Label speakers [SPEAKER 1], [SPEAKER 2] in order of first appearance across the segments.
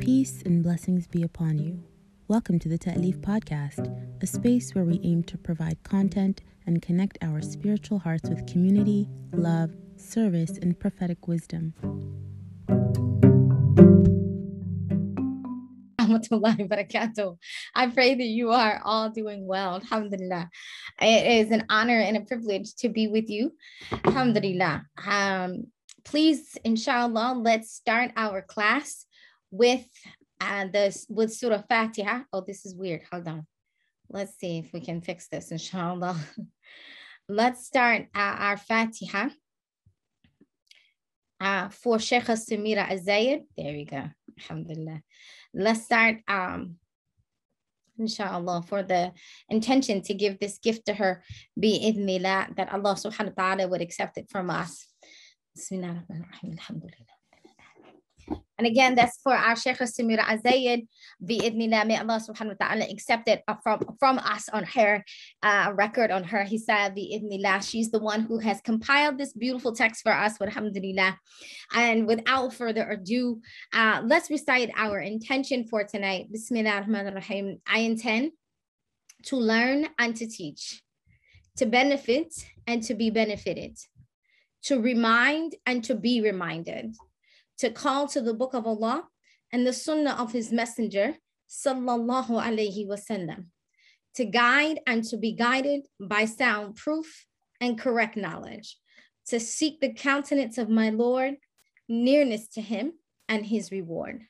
[SPEAKER 1] Peace and blessings be upon you. Welcome to the Ta'leef Podcast, a space where we aim to provide content and connect our spiritual hearts with community, love, service, and prophetic wisdom.
[SPEAKER 2] I pray that you are all doing well. Alhamdulillah. It is an honor and a privilege to be with you. Alhamdulillah. Um, please, inshallah, let's start our class with uh, the with Surah Fatiha. Oh, this is weird. Hold on. Let's see if we can fix this, inshallah. Let's start uh, our Fatiha uh, for Sheikh Samira Azayed. There we go. Alhamdulillah. Let's start, um, inshallah, for the intention to give this gift to her, bi-idhnillah, that Allah subhanahu wa ta'ala would accept it from us. Bismillah Alhamdulillah. And again, that's for our Sheikh Samira Azayed. Bi'idnillah, may Allah subhanahu wa ta'ala accept it from, from us on her uh, record on her. He said, Bi'idnillah, she's the one who has compiled this beautiful text for us, alhamdulillah. And without further ado, uh, let's recite our intention for tonight. Bismillah ar-Rahman ar-Rahim. I intend to learn and to teach, to benefit and to be benefited, to remind and to be reminded to call to the book of Allah and the sunnah of his messenger, sallallahu alaihi wasallam, to guide and to be guided by sound proof and correct knowledge, to seek the countenance of my Lord, nearness to him and his reward.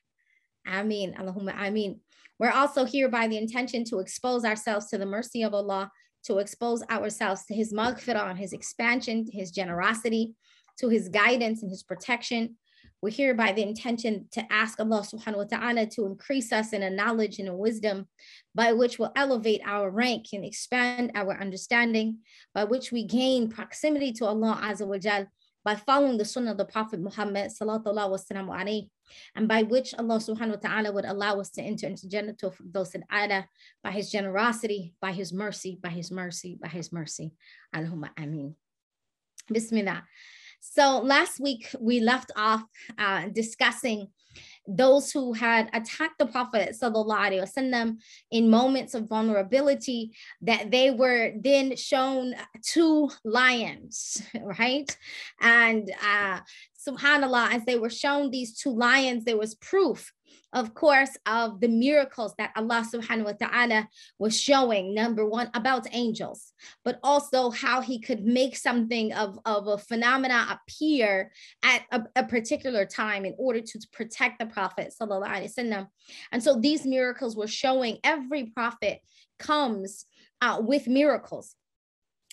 [SPEAKER 2] Ameen. Allahumma ameen. We're also here by the intention to expose ourselves to the mercy of Allah, to expose ourselves to his maghfirah, his expansion, his generosity, to his guidance and his protection, we're here by the intention to ask Allah subhanahu wa ta'ala to increase us in a knowledge and a wisdom by which will elevate our rank and expand our understanding, by which we gain proximity to Allah Azza wa Jal by following the sunnah of the Prophet Muhammad wasallam and by which Allah subhanahu wa ta'ala would allow us to enter into Jannah those in Ada by his generosity, by his mercy, by his mercy, by his mercy. Allahumma ameen. Bismillah. So last week we left off uh, discussing those who had attacked the Prophet وسلم, in moments of vulnerability, that they were then shown two lions, right? And uh, subhanAllah, as they were shown these two lions, there was proof of course, of the miracles that Allah subhanahu wa ta'ala was showing, number one, about angels, but also how he could make something of, of a phenomena appear at a, a particular time in order to protect the Prophet. And so these miracles were showing every prophet comes uh, with miracles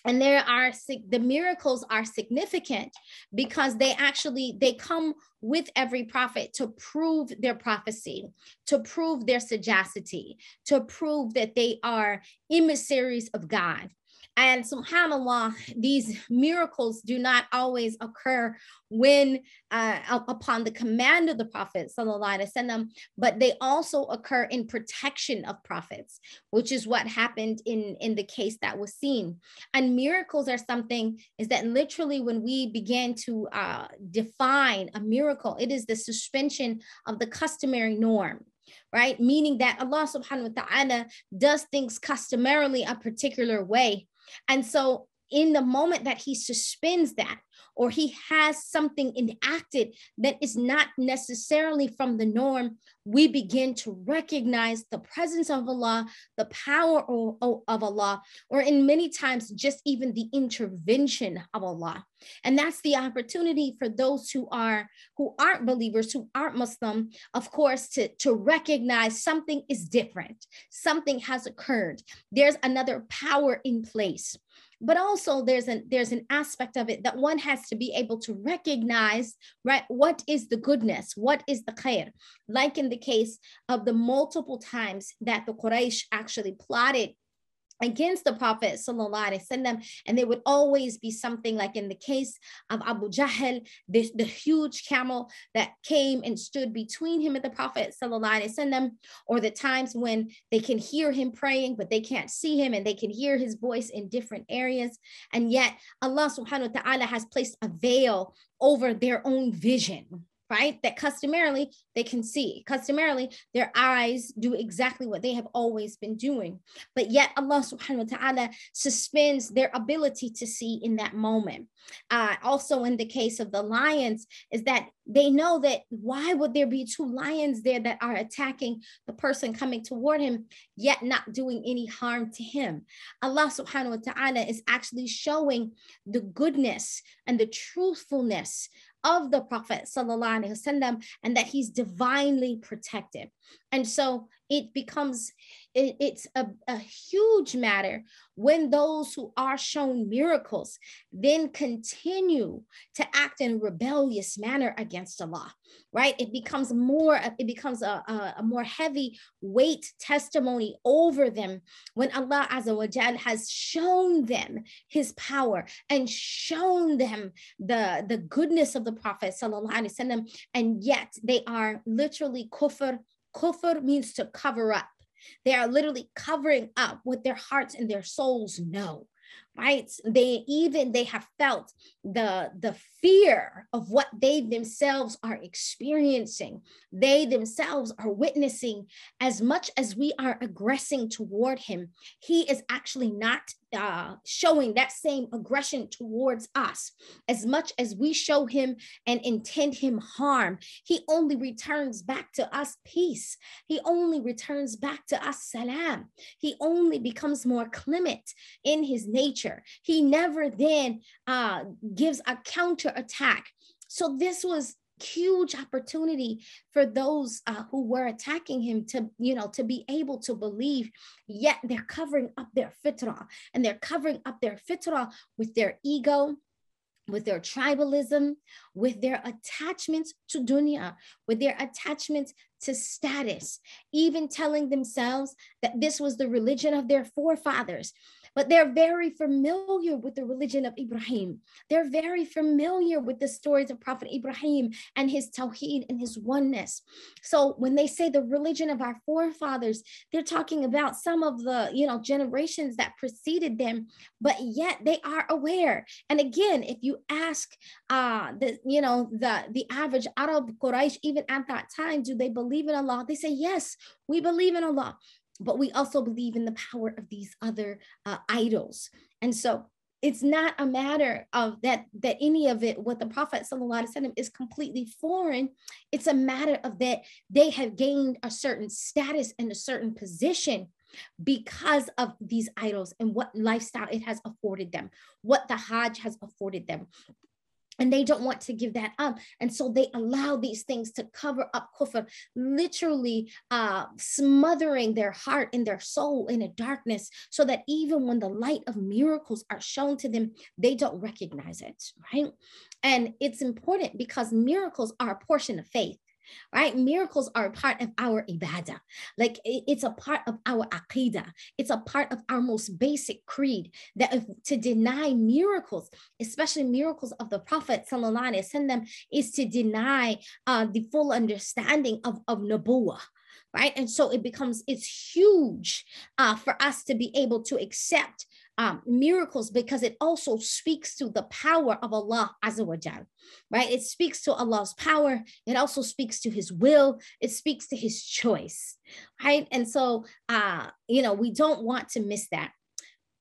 [SPEAKER 2] and there are the miracles are significant because they actually they come with every prophet to prove their prophecy to prove their sagacity to prove that they are emissaries of god and subhanAllah, these miracles do not always occur when uh, upon the command of the Prophet, وسلم, but they also occur in protection of prophets, which is what happened in, in the case that was seen. And miracles are something is that literally when we began to uh, define a miracle, it is the suspension of the customary norm right? Meaning that Allah subhanahu wa ta'ala does things customarily a particular way and so, in the moment that he suspends that, or he has something enacted that is not necessarily from the norm, we begin to recognize the presence of Allah, the power of, Allah, or in many times, just even the intervention of Allah. And that's the opportunity for those who are who aren't believers, who aren't Muslim, of course, to, to recognize something is different, something has occurred. There's another power in place but also there's an there's an aspect of it that one has to be able to recognize right what is the goodness what is the khair. Like in the case of the multiple times that the quraysh actually plotted against the prophet salilati send them and there would always be something like in the case of Abu Jahl the, the huge camel that came and stood between him and the prophet sallallahu or the times when they can hear him praying but they can't see him and they can hear his voice in different areas. And yet Allah subhanahu wa ta'ala has placed a veil over their own vision right? That customarily they can see. Customarily, their eyes do exactly what they have always been doing. But yet Allah subhanahu wa ta'ala suspends their ability to see in that moment. Uh, also, in the case of the lions, is that they know that why would there be two lions there that are attacking the person coming toward him, yet not doing any harm to him? Allah subhanahu wa ta'ala is actually showing the goodness and the truthfulness of the Prophet وسلم, and that he's divinely protected. And so it becomes it, it's a, a huge matter when those who are shown miracles then continue to act in a rebellious manner against Allah, right? It becomes more, it becomes a, a, a more heavy weight testimony over them when Allah Azza wa Jal has shown them his power and shown them the, the goodness of the Prophet sallallahu alaihi wasallam, and yet they are literally kufr. Kufr means to cover up. They are literally covering up what their hearts and their souls know right? They even they have felt the the fear of what they themselves are experiencing. They themselves are witnessing as much as we are aggressing toward him. He is actually not uh, showing that same aggression towards us. As much as we show him and intend him harm he only returns back to us peace. He only returns back to us salam. He only becomes more clement in his nature. He never then uh, gives a counter attack. So this was huge opportunity for those uh, who were attacking him to you know to be able to believe yet they're covering up their fitrah and they're covering up their fitrah with their ego with their tribalism, with their attachments to dunya, with their attachments to status, even telling themselves that this was the religion of their forefathers but they're very familiar with the religion of Ibrahim. They're very familiar with the stories of Prophet Ibrahim and his tawheed and his oneness. So when they say the religion of our forefathers, they're talking about some of the, you know, generations that preceded them, but yet they are aware. And again, if you ask uh the, you know, the the average Arab Quraysh, even at that time, do they believe in Allah? They say, yes, we believe in Allah but we also believe in the power of these other uh, idols. And so it's not a matter of that that any of it what the prophet sallallahu is completely foreign it's a matter of that they have gained a certain status and a certain position because of these idols and what lifestyle it has afforded them what the hajj has afforded them and they don't want to give that up. And so they allow these things to cover up kufr literally uh, smothering their heart and their soul in a darkness so that even when the light of miracles are shown to them they don't recognize it right? And it's important because miracles are a portion of faith right? Miracles are a part of our ibadah. Like it's a part of our aqidah. It's a part of our most basic creed that if, to deny miracles, especially miracles of the Prophet sallallahu alaihi wasallam, is to deny uh, the full understanding of, of nabuwah, right? And so it becomes, it's huge uh, for us to be able to accept um, miracles because it also speaks to the power of Allah Azza wa Jal, right? It speaks to Allah's power. It also speaks to his will. It speaks to his choice, right? And so, uh, you know, we don't want to miss that.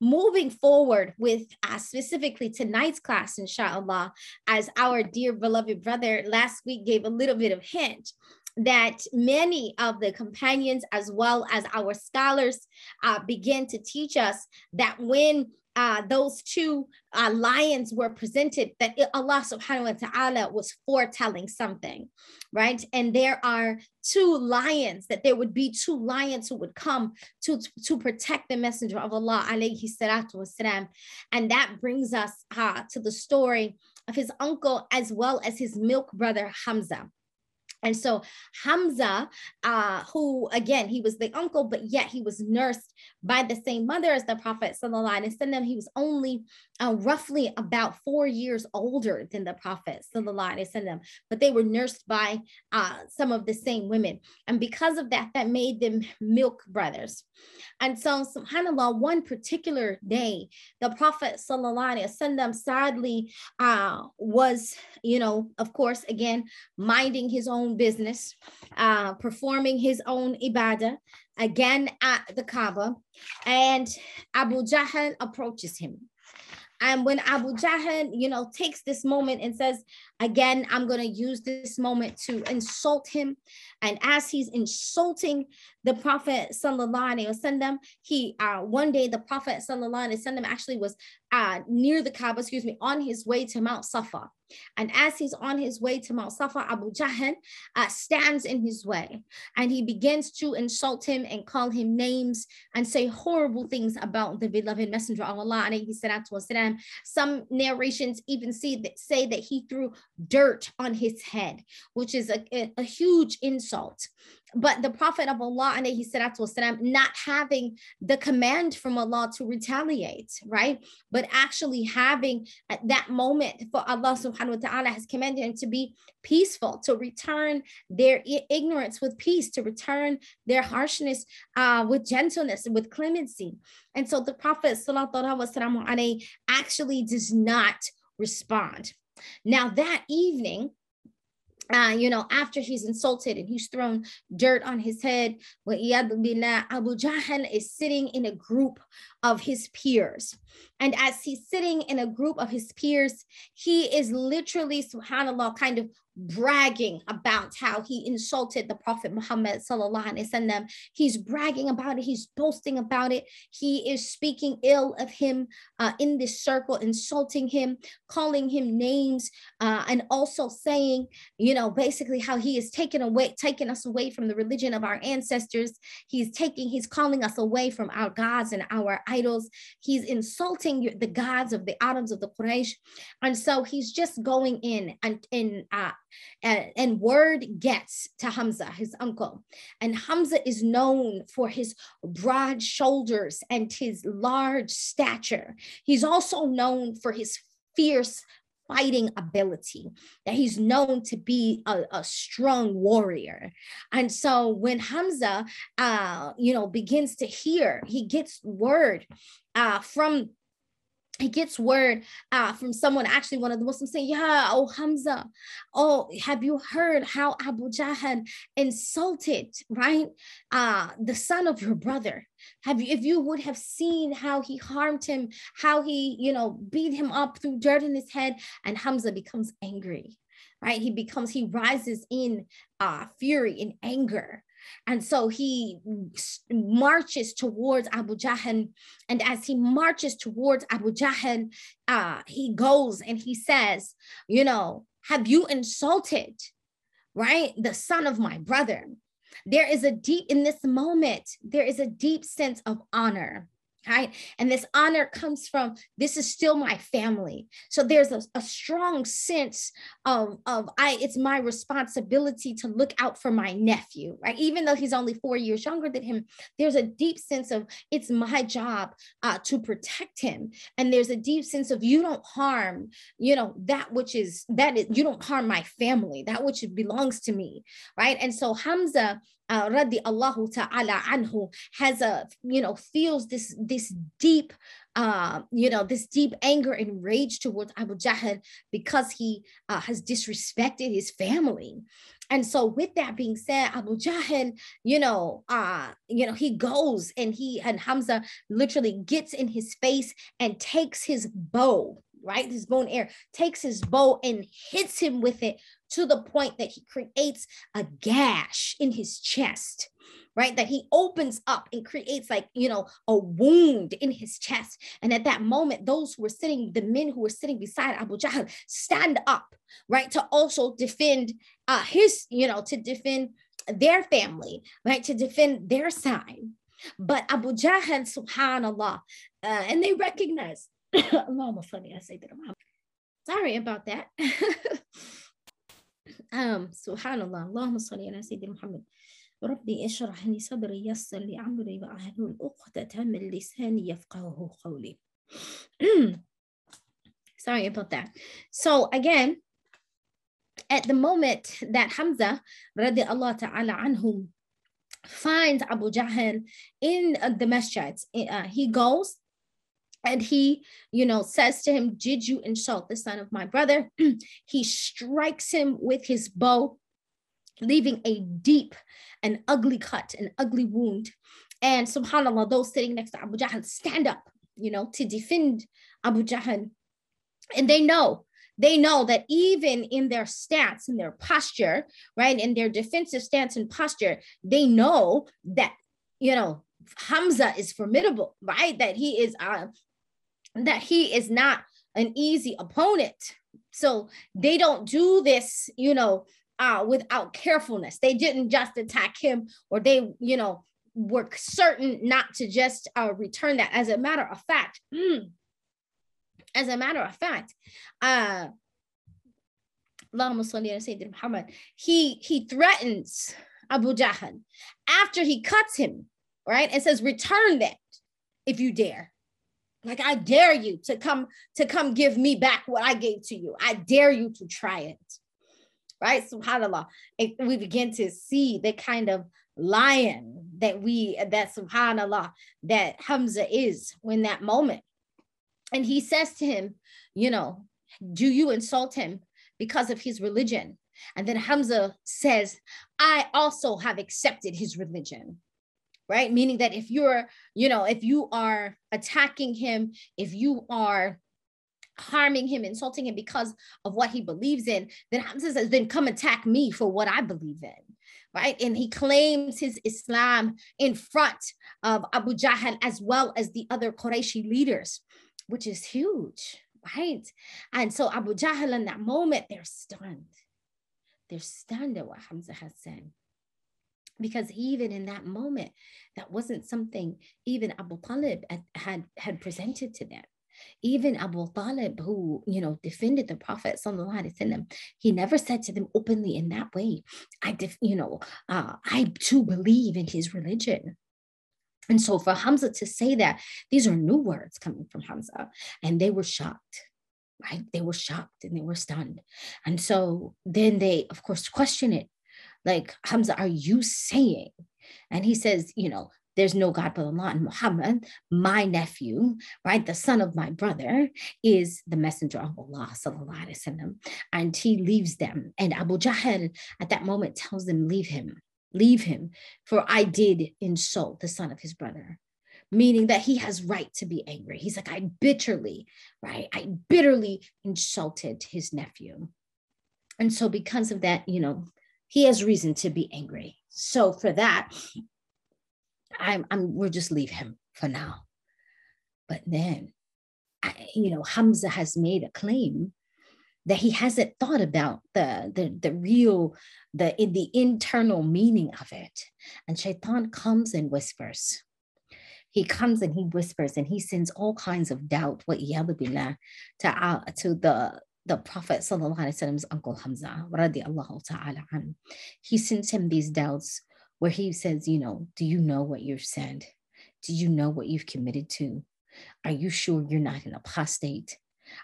[SPEAKER 2] Moving forward with uh, specifically tonight's class, inshallah, as our dear beloved brother last week gave a little bit of hint, that many of the companions, as well as our scholars, uh, begin to teach us that when uh, those two uh, lions were presented, that Allah subhanahu wa ta'ala was foretelling something, right? And there are two lions, that there would be two lions who would come to, to protect the messenger of Allah, alayhi salatu wasalam. And that brings us uh, to the story of his uncle as well as his milk brother Hamza. And so Hamza, uh, who again, he was the uncle, but yet he was nursed by the same mother as the Prophet. He was only uh, roughly about four years older than the Prophet. But they were nursed by uh, some of the same women. And because of that, that made them milk brothers. And so, subhanAllah, one particular day, the Prophet sadly uh, was you know, of course, again, minding his own business, uh, performing his own ibadah again at the Kaaba. And Abu Jahl approaches him. And when Abu Jahl, you know, takes this moment and says, again, I'm going to use this moment to insult him. And as he's insulting the Prophet Sallallahu Alaihi Wasallam, he, uh, one day the Prophet Sallallahu Alaihi Wasallam actually was uh, near the Kaaba, excuse me, on his way to Mount Safa. And as he's on his way to Mount Safa, Abu Jahl uh, stands in his way and he begins to insult him and call him names and say horrible things about the beloved Messenger of Allah. Some narrations even see that, say that he threw dirt on his head, which is a, a, a huge insult. But the Prophet of Allah, he said, not having the command from Allah to retaliate, right? But actually having at that moment for Allah subhanahu wa ta'ala has commanded him to be peaceful, to return their ignorance with peace, to return their harshness uh, with gentleness, with clemency. And so the Prophet sallallahu alaihi wasallam actually does not respond. Now that evening, uh, you know, after he's insulted and he's thrown dirt on his head, Abu Jahl is sitting in a group of his peers. And as he's sitting in a group of his peers, he is literally, subhanAllah, kind of bragging about how he insulted the Prophet Muhammad sallallahu alaihi wasallam. He's bragging about it. He's boasting about it. He is speaking ill of him uh, in this circle, insulting him, calling him names, uh, and also saying, you know, basically how he is taking away, taking us away from the religion of our ancestors. He's taking, he's calling us away from our gods and our idols. He's insulting the gods of the Arabs of the Quraysh, and so he's just going in and in. Uh, and, and word gets to Hamza, his uncle. And Hamza is known for his broad shoulders and his large stature. He's also known for his fierce fighting ability, that he's known to be a, a, strong warrior. And so when Hamza, uh, you know, begins to hear, he gets word uh, from he gets word uh, from someone, actually one of the Muslims saying, Yeah, oh Hamza, oh, have you heard how Abu Jahl insulted, right? Uh, the son of your brother. Have you, if you would have seen how he harmed him, how he, you know, beat him up, threw dirt in his head, and Hamza becomes angry, right? He becomes, he rises in uh, fury, in anger. And so he marches towards Abu Jahl. And as he marches towards Abu Jahl, uh, he goes and he says, You know, have you insulted, right, the son of my brother? There is a deep, in this moment, there is a deep sense of honor right? And this honor comes from this is still my family. So there's a, a, strong sense of of i it's my responsibility to look out for my nephew right? Even though he's only four years younger than him there's a deep sense of it's my job uh, to protect him. And there's a deep sense of you don't harm you know that which is that is you don't harm my family. That which belongs to me right? And so hamza uh, radi Allahu ta'ala anhu has a you know feels this this deep uh, you know this deep anger and rage towards Abu Jahl because he uh, has disrespected his family and so with that being said Abu Jahl you know uh you know he goes and he and Hamza literally gets in his face and takes his bow right? His bone air takes his bow and hits him with it to the point that he creates a gash in his chest right? That he opens up and creates like you know a wound in his chest. And at that moment those who were sitting the men who were sitting beside abu jahl stand up right to also defend uh his you know to defend their family right to defend their side. But abu jahl subhanallah uh, and they recognize Allahumma funny, I say that. sorry about that um subhanallah Allahumma salli ala Sayyidina Muhammad ربي اشرح لي صدري يسر لي أمري وأحلل عقدة من لساني يفقهه قولي sorry about that so again at the moment that Hamza رضي الله تعالى عنه finds Abu Jahl in the masjid uh, he goes and he you know says to him did you insult the son of my brother? He strikes him with his bow leaving a deep and ugly cut an ugly wound. And subhanallah those sitting next to abu jahl stand up you know to defend abu jahl and they know they know that even in their stance in their posture right in their defensive stance and posture they know that you know Hamza is formidable, right? That he is uh, that he is not an easy opponent. So they don't do this, you know, uh, without carefulness. They didn't just attack him, or they, you know, were certain not to just uh, return that. As a matter of fact, mm, as a matter of fact, uh, he he threatens Abu Jahl after he cuts him, right? And says, return that if you dare. Like I dare you to come to come give me back what I gave to you. I dare you to try it. Right? SubhanAllah. And we begin to see the kind of lion that we that subhanallah that Hamza is when that moment. And he says to him, you know, do you insult him because of his religion? And then Hamza says, I also have accepted his religion right? Meaning that if you're, you know, if you are attacking him, if you are harming him, insulting him because of what he believes in, then Hamza says, then come attack me for what I believe in. Right. And he claims his Islam in front of Abu Jahl as well as the other Qurayshi leaders, which is huge. Right. And so Abu Jahl in that moment, they're stunned. They're stunned at what Hamza has said because even in that moment that wasn't something even abu talib had had presented to them. Even abu talib who you know defended the prophet wasallam he never said to them openly in that way i def, you know uh, i too believe in his religion. And so for hamza to say that these are new words coming from hamza and they were shocked right? They were shocked and they were stunned. And so then they of course question it like, Hamza, are you saying? And he says, you know, there's no God but Allah and Muhammad, my nephew, right? The son of my brother is the messenger of Allah, sallallahu alayhi. And he leaves them. And Abu Jahl at that moment tells them, leave him, leave him, for I did insult the son of his brother. Meaning that he has right to be angry. He's like, I bitterly, right? I bitterly insulted his nephew. And so, because of that, you know, he has reason to be angry. So for that, I'm, I'm we'll just leave him for now. But then, I, you know, Hamza has made a claim that he hasn't thought about the the the real the in the internal meaning of it. And Shaitan comes and whispers. He comes and he whispers and he sends all kinds of doubt, what to, to the the Prophet Wasallam's uncle Hamza, ta'ala an, he sends him these doubts where he says, you know, do you know what you've said? Do you know what you've committed to? Are you sure you're not an apostate?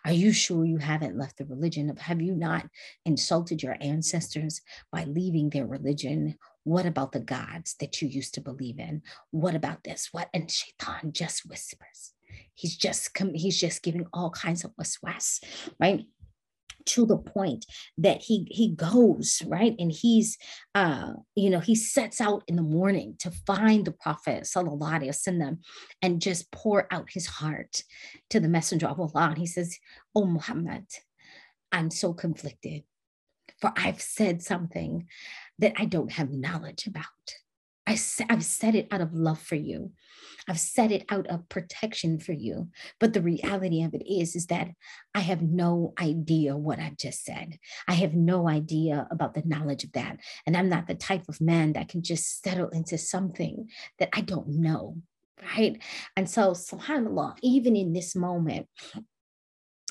[SPEAKER 2] Are you sure you haven't left the religion? Have you not insulted your ancestors by leaving their religion? What about the gods that you used to believe in? What about this? What? And Shaitan just whispers. He's just he's just giving all kinds of waswas, right? To the point that he he goes right? And he's uh you know he sets out in the morning to find the prophet sallallahu alaihi wasallam and just pour out his heart to the messenger of Allah. And he says oh Muhammad I'm so conflicted for I've said something that I don't have knowledge about I, I've said it out of love for you. I've said it out of protection for you. But the reality of it is, is that I have no idea what I've just said. I have no idea about the knowledge of that. And I'm not the type of man that can just settle into something that I don't know. Right. And so, subhanAllah, even in this moment,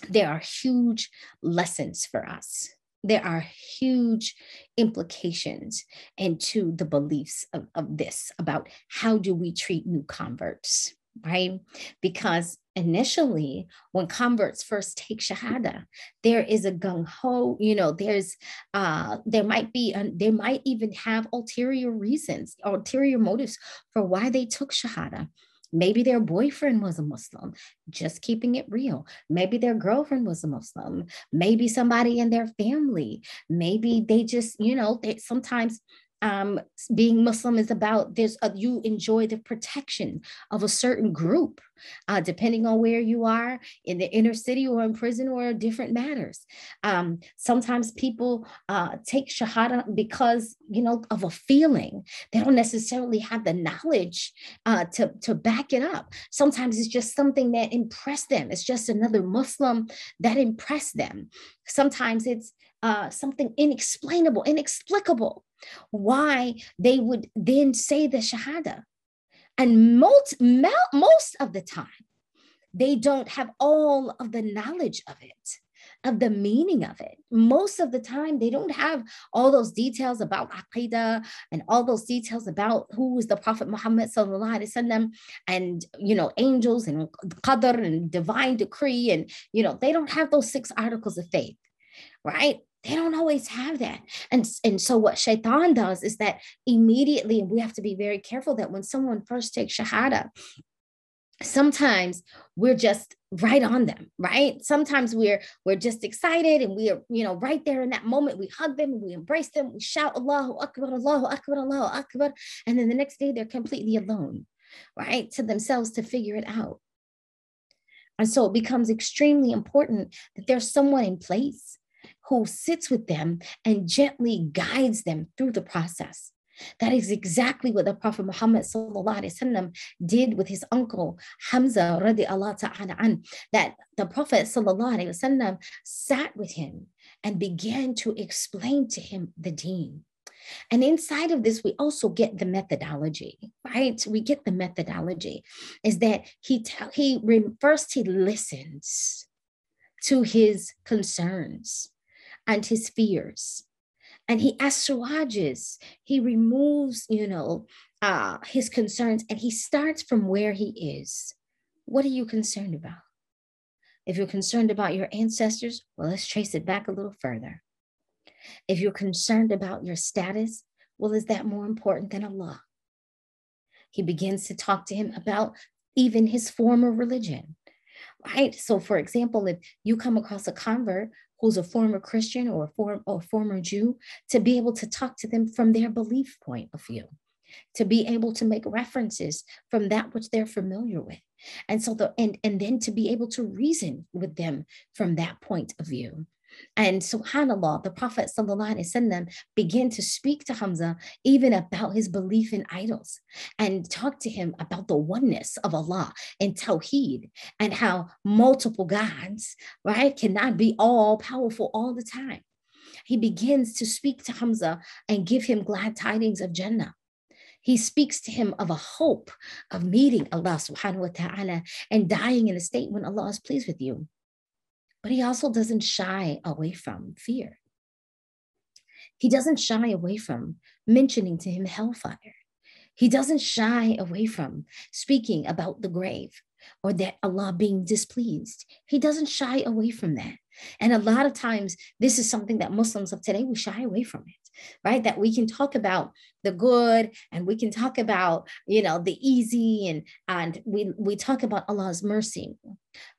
[SPEAKER 2] there are huge lessons for us there are huge implications into the beliefs of, of this about how do we treat new converts right? Because initially when converts first take shahada there is a gung-ho you know there's uh there might be a, there might even have ulterior reasons ulterior motives for why they took shahada Maybe their boyfriend was a Muslim, just keeping it real. Maybe their girlfriend was a Muslim. Maybe somebody in their family. Maybe they just, you know, they sometimes um, being Muslim is about there's a, you enjoy the protection of a certain group, uh, depending on where you are in the inner city or in prison or different matters. Um, sometimes people uh, take shahada because you know of a feeling. They don't necessarily have the knowledge uh, to to back it up. Sometimes it's just something that impressed them. It's just another Muslim that impressed them. Sometimes it's uh, something inexplainable, inexplicable why they would then say the Shahada. And most, most of the time, they don't have all of the knowledge of it, of the meaning of it. Most of the time, they don't have all those details about Aqidah and all those details about who is the Prophet Muhammad wasallam, and, you know, angels and qadr and divine decree. And, you know, they don't have those six articles of faith, right? They don't always have that. And, and so what shaitan does is that immediately, we have to be very careful that when someone first takes shahada, sometimes we're just right on them right? Sometimes we're we're just excited and we are you know right there in that moment. We hug them we embrace them we shout allahu akbar allahu akbar allahu akbar and then the next day they're completely alone right to themselves to figure it out. And so it becomes extremely important that there's someone in place who sits with them and gently guides them through the process. That is exactly what the Prophet Muhammad وسلم, did with his uncle Hamza ta'ala an, that the Prophet وسلم, sat with him and began to explain to him the deen. And inside of this, we also get the methodology, right? We get the methodology is that he tell, he first he listens to his concerns and his fears. And he assuages, he removes, you know, uh, his concerns, and he starts from where he is. What are you concerned about? If you're concerned about your ancestors, well, let's trace it back a little further. If you're concerned about your status, well, is that more important than Allah? He begins to talk to him about even his former religion, right? So, for example, if you come across a convert who's a former Christian or a, form, or a former Jew to be able to talk to them from their belief point of view, to be able to make references from that which they're familiar with. And so the and, and then to be able to reason with them from that point of view. And subhanAllah, the Prophet وسلم, began to speak to Hamza even about his belief in idols and talk to him about the oneness of Allah and Tawheed and how multiple gods, right, cannot be all powerful all the time. He begins to speak to Hamza and give him glad tidings of Jannah. He speaks to him of a hope of meeting Allah subhanahu wa ta'ala and dying in a state when Allah is pleased with you but he also doesn't shy away from fear. He doesn't shy away from mentioning to him hellfire. He doesn't shy away from speaking about the grave or that Allah being displeased. He doesn't shy away from that. And a lot of times, this is something that Muslims of today, we shy away from it, right? That we can talk about the good and we can talk about, you know, the easy and, and we, we talk about Allah's mercy.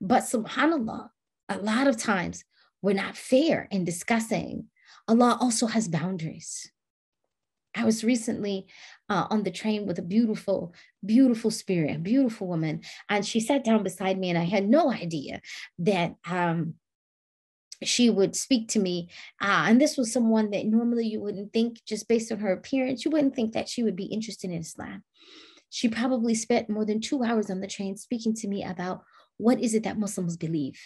[SPEAKER 2] But subhanAllah, a lot of times we're not fair in discussing. Allah also has boundaries. I was recently uh, on the train with a beautiful, beautiful spirit, a beautiful woman, and she sat down beside me, and I had no idea that um, she would speak to me. Uh, and this was someone that normally you wouldn't think, just based on her appearance, you wouldn't think that she would be interested in Islam. She probably spent more than two hours on the train speaking to me about what is it that Muslims believe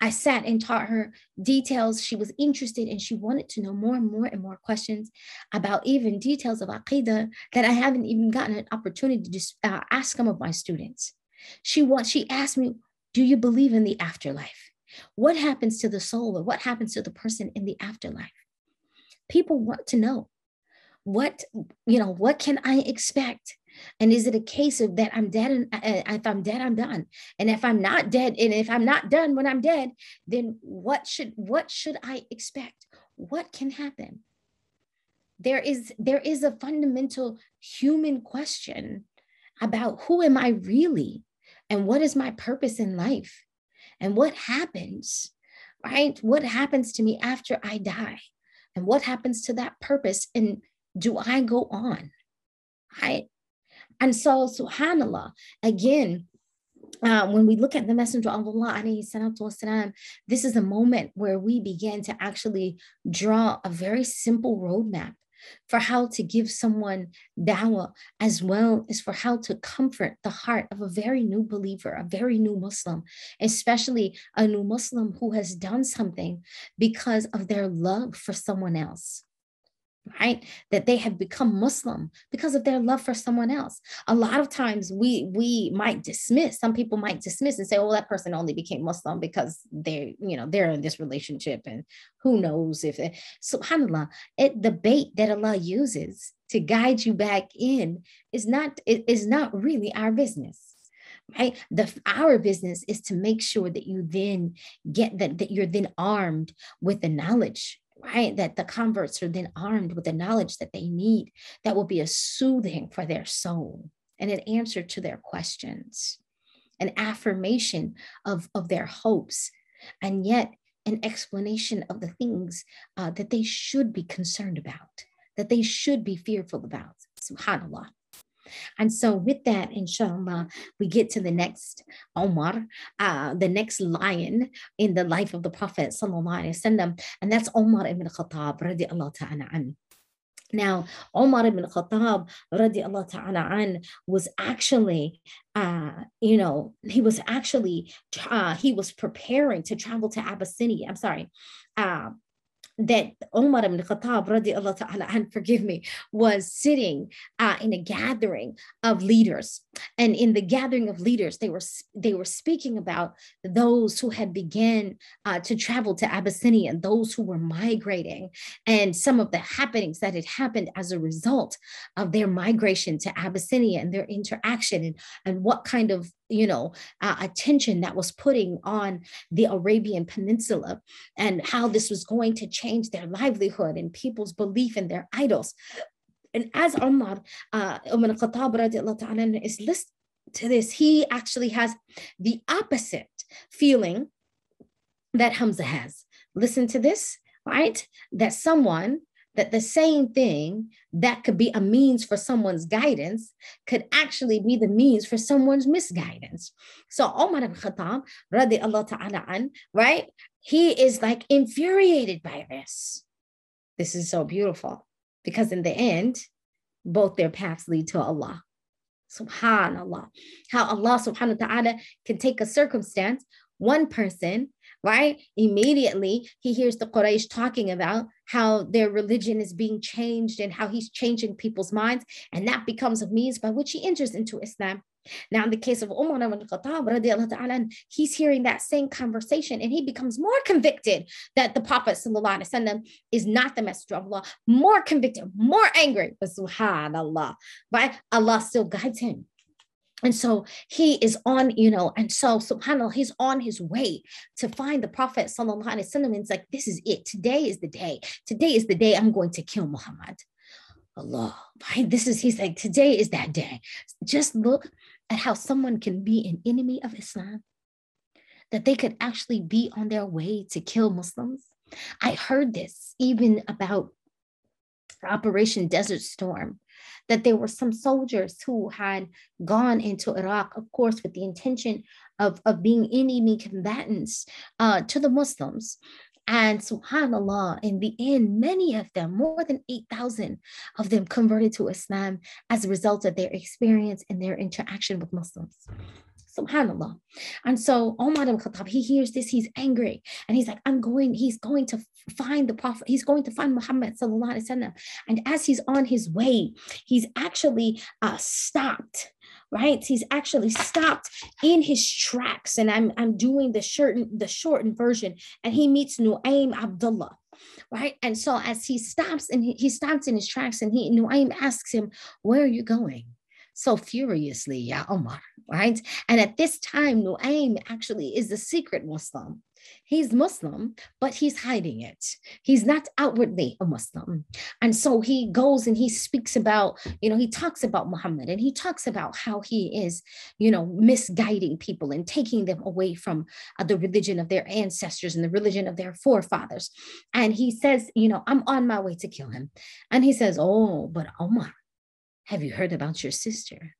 [SPEAKER 2] I sat and taught her details. She was interested and she wanted to know more and more and more questions about even details of Aqidah that I haven't even gotten an opportunity to uh, ask some of my students. She, wants, she asked me, Do you believe in the afterlife? What happens to the soul or what happens to the person in the afterlife? People want to know what, you know, what can I expect? And is it a case of that I'm dead and uh, if I'm dead, I'm done. And if I'm not dead, and if I'm not done when I'm dead, then what should what should I expect? What can happen? There is there is a fundamental human question about who am I really and what is my purpose in life and what happens, right? What happens to me after I die and what happens to that purpose and do I go on, right? And so, subhanAllah, again, uh, when we look at the Messenger of Allah, والسلام, this is a moment where we begin to actually draw a very simple roadmap for how to give someone dawah, as well as for how to comfort the heart of a very new believer, a very new Muslim, especially a new Muslim who has done something because of their love for someone else right that they have become muslim because of their love for someone else. A lot of times we we might dismiss some people might dismiss and say oh that person only became muslim because they're you know they're in this relationship and who knows if it subhanallah it the bait that allah uses to guide you back in is not is not really our business right? The our business is to make sure that you then get that that you're then armed with the knowledge right? That the converts are then armed with the knowledge that they need that will be a soothing for their soul and an answer to their questions, an affirmation of, of their hopes, and yet an explanation of the things uh, that they should be concerned about, that they should be fearful about. SubhanAllah. And so, with that, inshallah, we get to the next Omar, uh, the next lion in the life of the Prophet, وسلم, and that's Omar ibn Khattab, radiallahu ta'ala an. Now, Omar ibn Khattab, radiallahu ta'ala an, was actually, uh, you know, he was actually, uh, he was preparing to travel to Abyssinia. I'm sorry, uh, that Umar ibn Khattab, radiallahu ta'ala, and forgive me, was sitting uh, in a gathering of leaders. And in the gathering of leaders, they were they were speaking about those who had began uh, to travel to Abyssinia and those who were migrating and some of the happenings that had happened as a result of their migration to Abyssinia and their interaction and, and what kind of you know uh, attention that was putting on the Arabian Peninsula and how this was going to change their livelihood and people's belief in their idols. And as Umar, uh, Umar al-Khattab is listening to this, he actually has the opposite feeling that Hamza has. Listen to this, right? That someone that the same thing that could be a means for someone's guidance could actually be the means for someone's misguidance. So Umar ibn Khattab, radiallahu ta'ala an, right? He is like infuriated by this. This is so beautiful because in the end, both their paths lead to Allah. Subhanallah. How Allah subhanahu wa ta'ala can take a circumstance, one person right? Immediately, he hears the Quraysh talking about how their religion is being changed and how he's changing people's minds. And that becomes a means by which he enters into Islam. Now, in the case of Umar ibn Khattab, he's hearing that same conversation and he becomes more convicted that the Prophet is not the messenger of Allah, more convicted, more angry. But subhanAllah, right? Allah still guides him. And so he is on, you know, and so subhanAllah, he's on his way to find the Prophet. Wasallam. And it's like, this is it. Today is the day. Today is the day I'm going to kill Muhammad. Allah. Right? This is, he's like, today is that day. Just look at how someone can be an enemy of Islam, that they could actually be on their way to kill Muslims. I heard this even about Operation Desert Storm that there were some soldiers who had gone into Iraq, of course, with the intention of, of being enemy combatants uh, to the Muslims. And subhanAllah, in the end, many of them, more than 8,000 of them converted to Islam as a result of their experience and their interaction with Muslims. Subhanallah. And so Omar ibn Khattab, he hears this, he's angry, and he's like, I'm going, he's going to find the Prophet, he's going to find Muhammad. And as he's on his way, he's actually uh, stopped right? He's actually stopped in his tracks, and I'm I'm doing the short the shortened version, and he meets Nuaim Abdullah. Right. And so as he stops and he, he stops in his tracks and he Nuaim asks him, Where are you going? so furiously, Ya Omar, right? And at this time, Nuaim actually is a secret Muslim. He's Muslim, but he's hiding it. He's not outwardly a Muslim. And so he goes and he speaks about, you know, he talks about Muhammad and he talks about how he is, you know, misguiding people and taking them away from uh, the religion of their ancestors and the religion of their forefathers. And he says, you know, I'm on my way to kill him. And he says, Oh, but Omar, have you heard about your sister?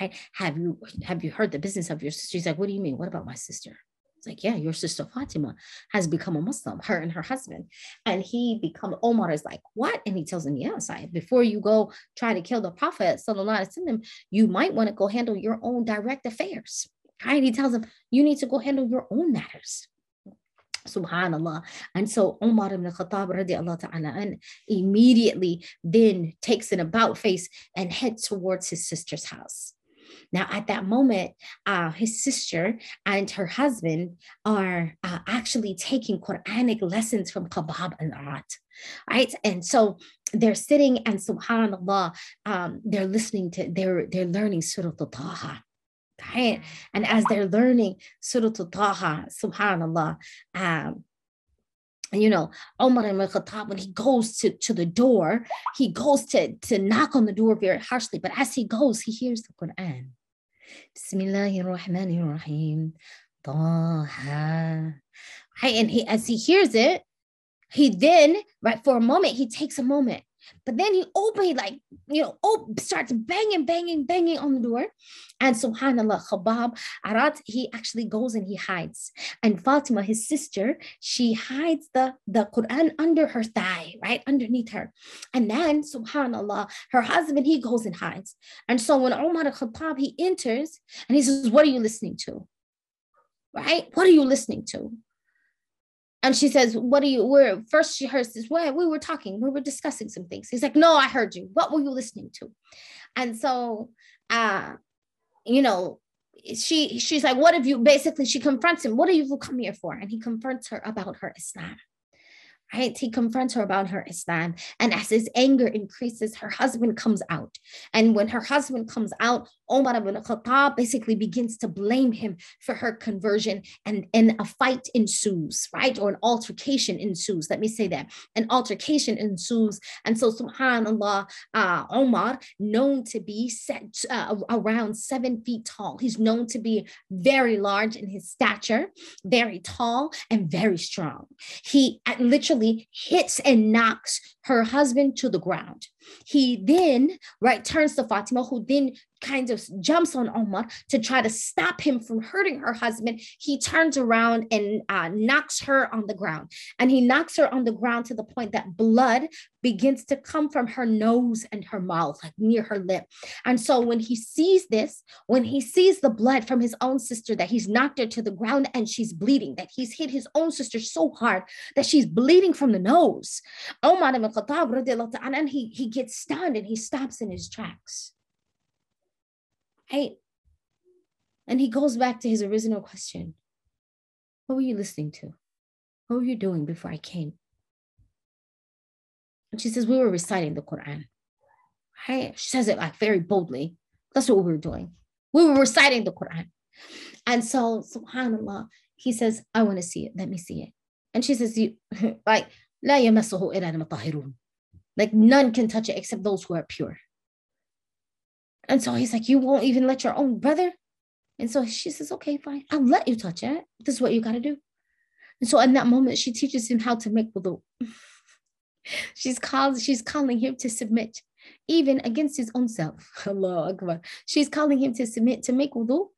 [SPEAKER 2] Right? Have you have you heard the business of your sister? He's like, What do you mean? What about my sister? It's like, yeah, your sister Fatima has become a Muslim, her and her husband. And he become Omar is like, what? And he tells him, yes, I before you go try to kill the Prophet, sallallahu you might want to go handle your own direct affairs. Right? He tells him, you need to go handle your own matters. Subhanallah. And so Umar ibn Khattab radiallahu ta'ala and immediately then takes an about face and heads towards his sister's house. Now, at that moment, uh, his sister and her husband are uh, actually taking Quranic lessons from Khabbab and Arat, right? And so they're sitting and subhanallah, um, they're listening to, they're, they're learning Surah Taha. Right? And as they're learning Surah Taha, subhanallah, um, you know, Omar ibn Khattab, when he goes to, to the door, he goes to, to knock on the door very harshly. But as he goes, he hears the Quran. Bismillahir Rahmanir Rahim. Taha. Right, and he as he hears it, he then, right, for a moment, he takes a moment but then he opened, like, you know, op- starts banging, banging, banging on the door. And subhanAllah, Khabbab, Arat, he actually goes and he hides. And Fatima, his sister, she hides the, the Quran under her thigh, right? Underneath her. And then, subhanAllah, her husband, he goes and hides. And so when Umar al-Khattab, he enters and he says, what are you listening to? Right? What are you listening to? And she says, What do you we're first she heard this, well, we were talking, we were discussing some things. He's like, No, I heard you. What were you listening to? And so uh, you know, she she's like, What have you basically she confronts him, what have you come here for? And he confronts her about her Islam right? He confronts her about her Islam. And as his anger increases, her husband comes out. And when her husband comes out, Omar ibn Khattab basically begins to blame him for her conversion. And, and a fight ensues, right? Or an altercation ensues. Let me say that. An altercation ensues. And so, subhanAllah, uh, Omar, known to be set uh, around seven feet tall, he's known to be very large in his stature, very tall, and very strong. He literally hits and knocks her husband to the ground. He then, right, turns to Fatima, who then kind of jumps on Omar to try to stop him from hurting her husband. He turns around and uh, knocks her on the ground. And he knocks her on the ground to the point that blood begins to come from her nose and her mouth, like near her lip. And so when he sees this, when he sees the blood from his own sister, that he's knocked her to the ground and she's bleeding, that he's hit his own sister so hard that she's bleeding from the nose. Omar ibn Khattab, and he, he gets stunned and he stops in his tracks. Right? And he goes back to his original question What were you listening to? What were you doing before I came? And she says, We were reciting the Quran. Right? She says it like very boldly. That's what we were doing. We were reciting the Quran. And so, subhanAllah, he says, I want to see it. Let me see it. And she says, you like, لا يمسه إلا المطهرون. Like none can touch it except those who are pure. And so he's like, You won't even let your own brother? And so she says, Okay, fine. I'll let you touch it. This is what you got to do. And so in that moment, she teaches him how to make wudu. she's called, she's calling him to submit, even against his own self. Allah Akbar. She's calling him to submit, to make wudu,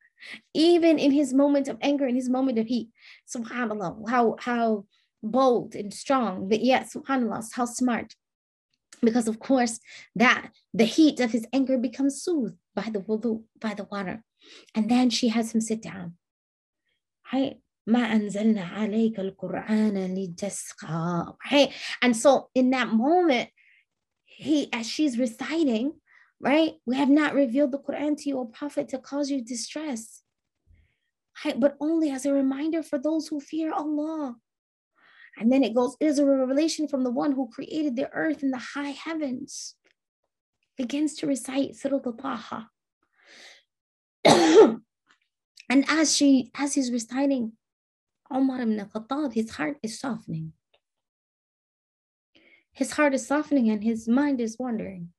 [SPEAKER 2] even in his moment of anger, in his moment of heat. SubhanAllah, how how bold and strong, but yet, subhanAllah, how smart because of course that the heat of his anger becomes soothed by the wudu, by the water. And then she has him sit down. Right? And so in that moment, he as she's reciting, right? We have not revealed the Quran to you, O Prophet, to cause you distress. Right? But only as a reminder for those who fear Allah. And then it goes, it is a revelation from the one who created the earth and the high heavens. Begins to recite Surah Al-Taha. and as she, as he's reciting, Umar ibn Khattab, his heart is softening. His heart is softening and his mind is wandering.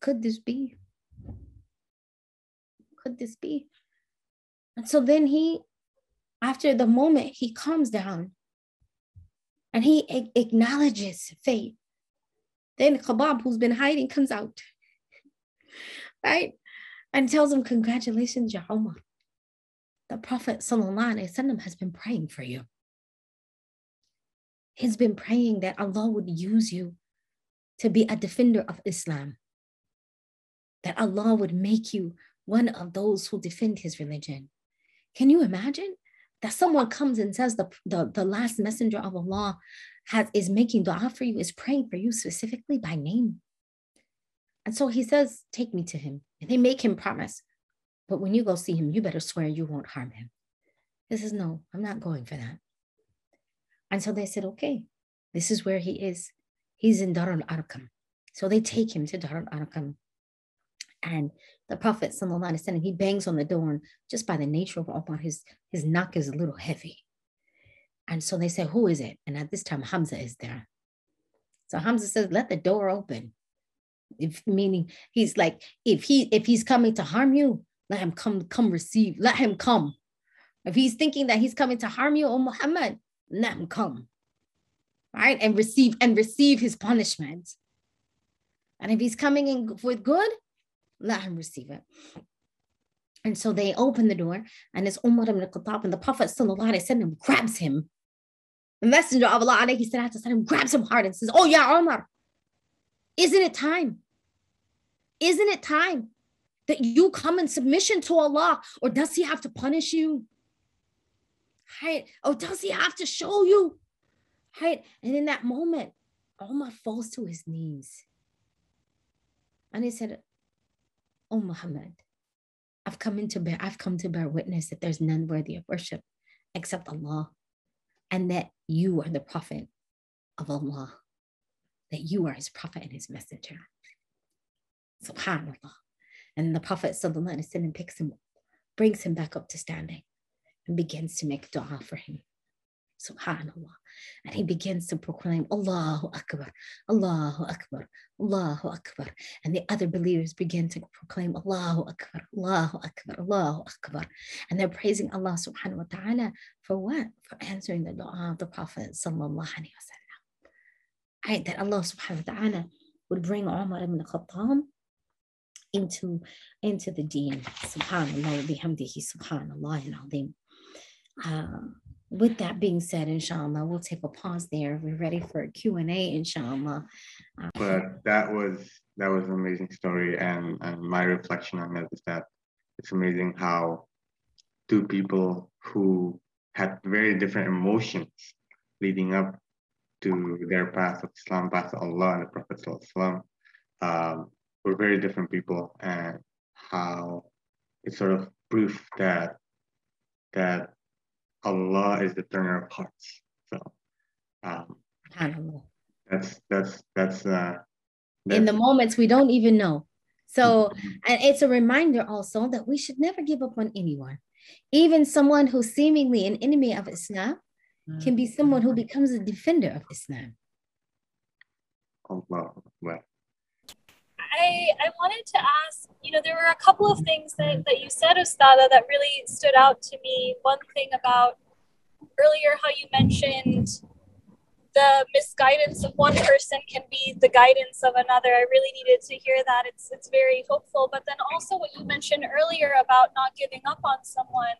[SPEAKER 2] Could this be? Could this be? And so then he, after the moment, he calms down and he acknowledges faith. Then Khabab, who's been hiding, comes out, right? And tells him, Congratulations, Ya Umar. The Prophet وسلم, has been praying for you. He's been praying that Allah would use you to be a defender of Islam, that Allah would make you one of those who defend His religion. Can you imagine That someone comes and says the, the, the last messenger of Allah has, is making dua for you, is praying for you specifically by name? And so he says, Take me to him. And they make him promise. But when you go see him, you better swear you won't harm him. He says, No, I'm not going for that. And so they said, Okay, this is where he is. He's in Dar al Arqam. So they take him to Dar al Arqam. And the Prophet, وسلم, he bangs on the door, and just by the nature of Omar, his, his knock is a little heavy. And so they say, Who is it? And at this time, Hamza is there. So Hamza says, Let the door open. If meaning he's like, if he if he's coming to harm you, let him come, come receive, let him come. If he's thinking that he's coming to harm you, oh Muhammad, let him come. Right? And receive and receive his punishment. And if he's coming in with good, let him receive it. And so they open the door, and it's Umar ibn Khattab, and the Prophet وسلم, grabs him. The Messenger of Allah وسلم, grabs him hard and says, Oh, yeah, Umar, isn't it time? Isn't it time that you come in submission to Allah? Or does He have to punish you? Right? Or does He have to show you? Right? And in that moment, Umar falls to his knees. And he said, Oh Muhammad, I've come into bear, I've come to bear witness that there's none worthy of worship except Allah, and that you are the prophet of Allah, that you are his prophet and his messenger. Subhanallah. And the Prophet وسلم, picks him, brings him back up to standing, and begins to make dua for him. Subhanallah. And he begins to proclaim, Allahu Akbar, Allahu Akbar, Allahu Akbar. And the other believers begin to proclaim, Allahu Akbar, Allahu Akbar, Allahu Akbar. And they're praising Allah subhanahu wa ta'ala for what? For answering the dua of the Prophet sallallahu alayhi wa. Right, that Allah subhanahu wa ta'ala would bring Umar ibn Khattab into, into the deen. Subhanallah, bihamdihi, subhanallah, and azim. Um, with that being said, inshallah, we'll take a pause there. We're ready for a Q&A, inshallah.
[SPEAKER 3] Uh, but that was that was an amazing story. And, and my reflection on that is that it's amazing how two people who had very different emotions leading up to their path of Islam, path of Allah and the Prophet um, were very different people and how it's sort of proof that that Allah is the turner of hearts. So um, that's that's that's uh
[SPEAKER 2] that's, in the moments we don't even know. So mm-hmm. and it's a reminder also that we should never give up on anyone. Even someone who's seemingly an enemy of Islam can be someone who becomes a defender of Islam.
[SPEAKER 3] Allah.
[SPEAKER 4] I, I wanted to ask, you know, there were a couple of things that, that you said, Ustada, that really stood out to me. One thing about earlier how you mentioned the misguidance of one person can be the guidance of another. I really needed to hear that. It's it's very hopeful. But then also what you mentioned earlier about not giving up on someone.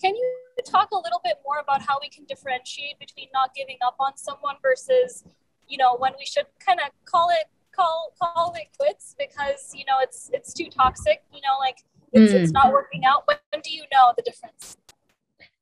[SPEAKER 4] Can you talk a little bit more about how we can differentiate between not giving up on someone versus, you know, when we should kind of call it call call it quits because you know it's it's too toxic you know like it's, mm. it's not working out. When do you know the difference?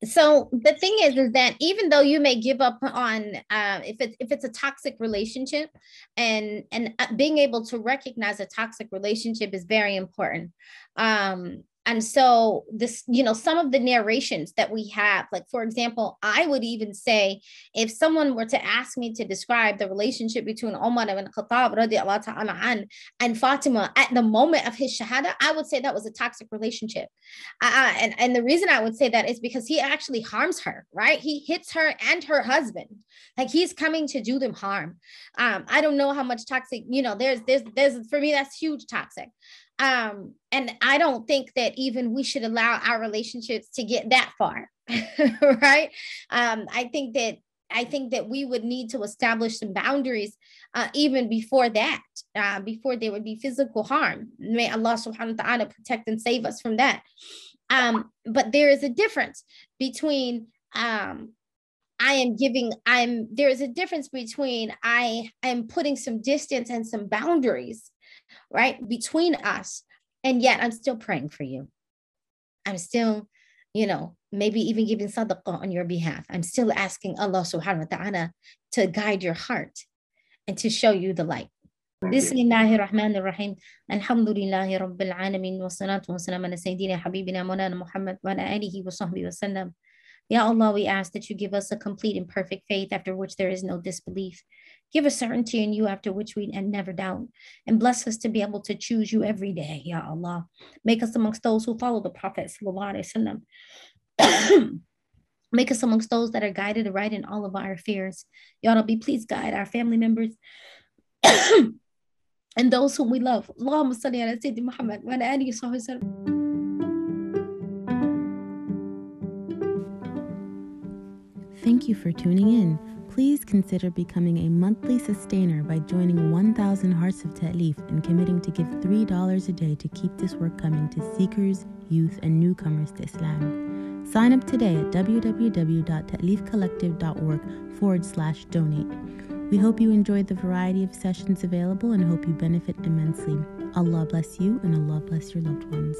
[SPEAKER 2] So the thing is is that even though you may give up on uh, if it's if it's a toxic relationship and and uh, being able to recognize a toxic relationship is very important. Um and so this you know some of the narrations that we have like for example i would even say if someone were to ask me to describe the relationship between Umar ibn Khattab an, and Fatima at the moment of his shahada i would say that was a toxic relationship. Uh, and, and the reason i would say that is because he actually harms her right? He hits her and her husband. Like he's coming to do them harm. Um i don't know how much toxic you know there's there's there's for me that's huge toxic um and i don't think that even we should allow our relationships to get that far right um i think that I think that we would need to establish some boundaries uh, even before that, uh, before there would be physical harm. May Allah subhanahu wa ta'ala protect and save us from that. Um, but there is a difference between um, I am giving, I'm there is a difference between I am putting some distance and some boundaries right, between us. And yet I'm still praying for you. I'm still, you know, maybe even giving sadaqah on your behalf. I'm still asking Allah subhanahu wa ta'ala to guide your heart and to show you the light. بسم الله الرحمن الرحيم الحمد لله رب العالمين والصلاة والسلام على سيدنا حبيبنا مولانا محمد وعلى آله وصحبه وسلم Ya Allah, we ask that you give us a complete and perfect faith after which there is no disbelief. Give us certainty in you after which we and never doubt. And bless us to be able to choose you every day, Ya Allah. Make us amongst those who follow the Prophet. Make us amongst those that are guided right in all of our affairs. Ya Rabbi, please guide our family members and those whom we love. Allahumma salli ala Sayyidina Muhammad wa ala alihi
[SPEAKER 1] Thank you for tuning in. Please consider becoming a monthly sustainer by joining 1000 Hearts of Ta'leef and committing to give $3 a day to keep this work coming to seekers, youth, and newcomers to Islam. Sign up today at www.ta'leefcollective.org forward slash donate. We hope you enjoyed the variety of sessions available and hope you benefit immensely. Allah bless you and Allah bless your loved ones.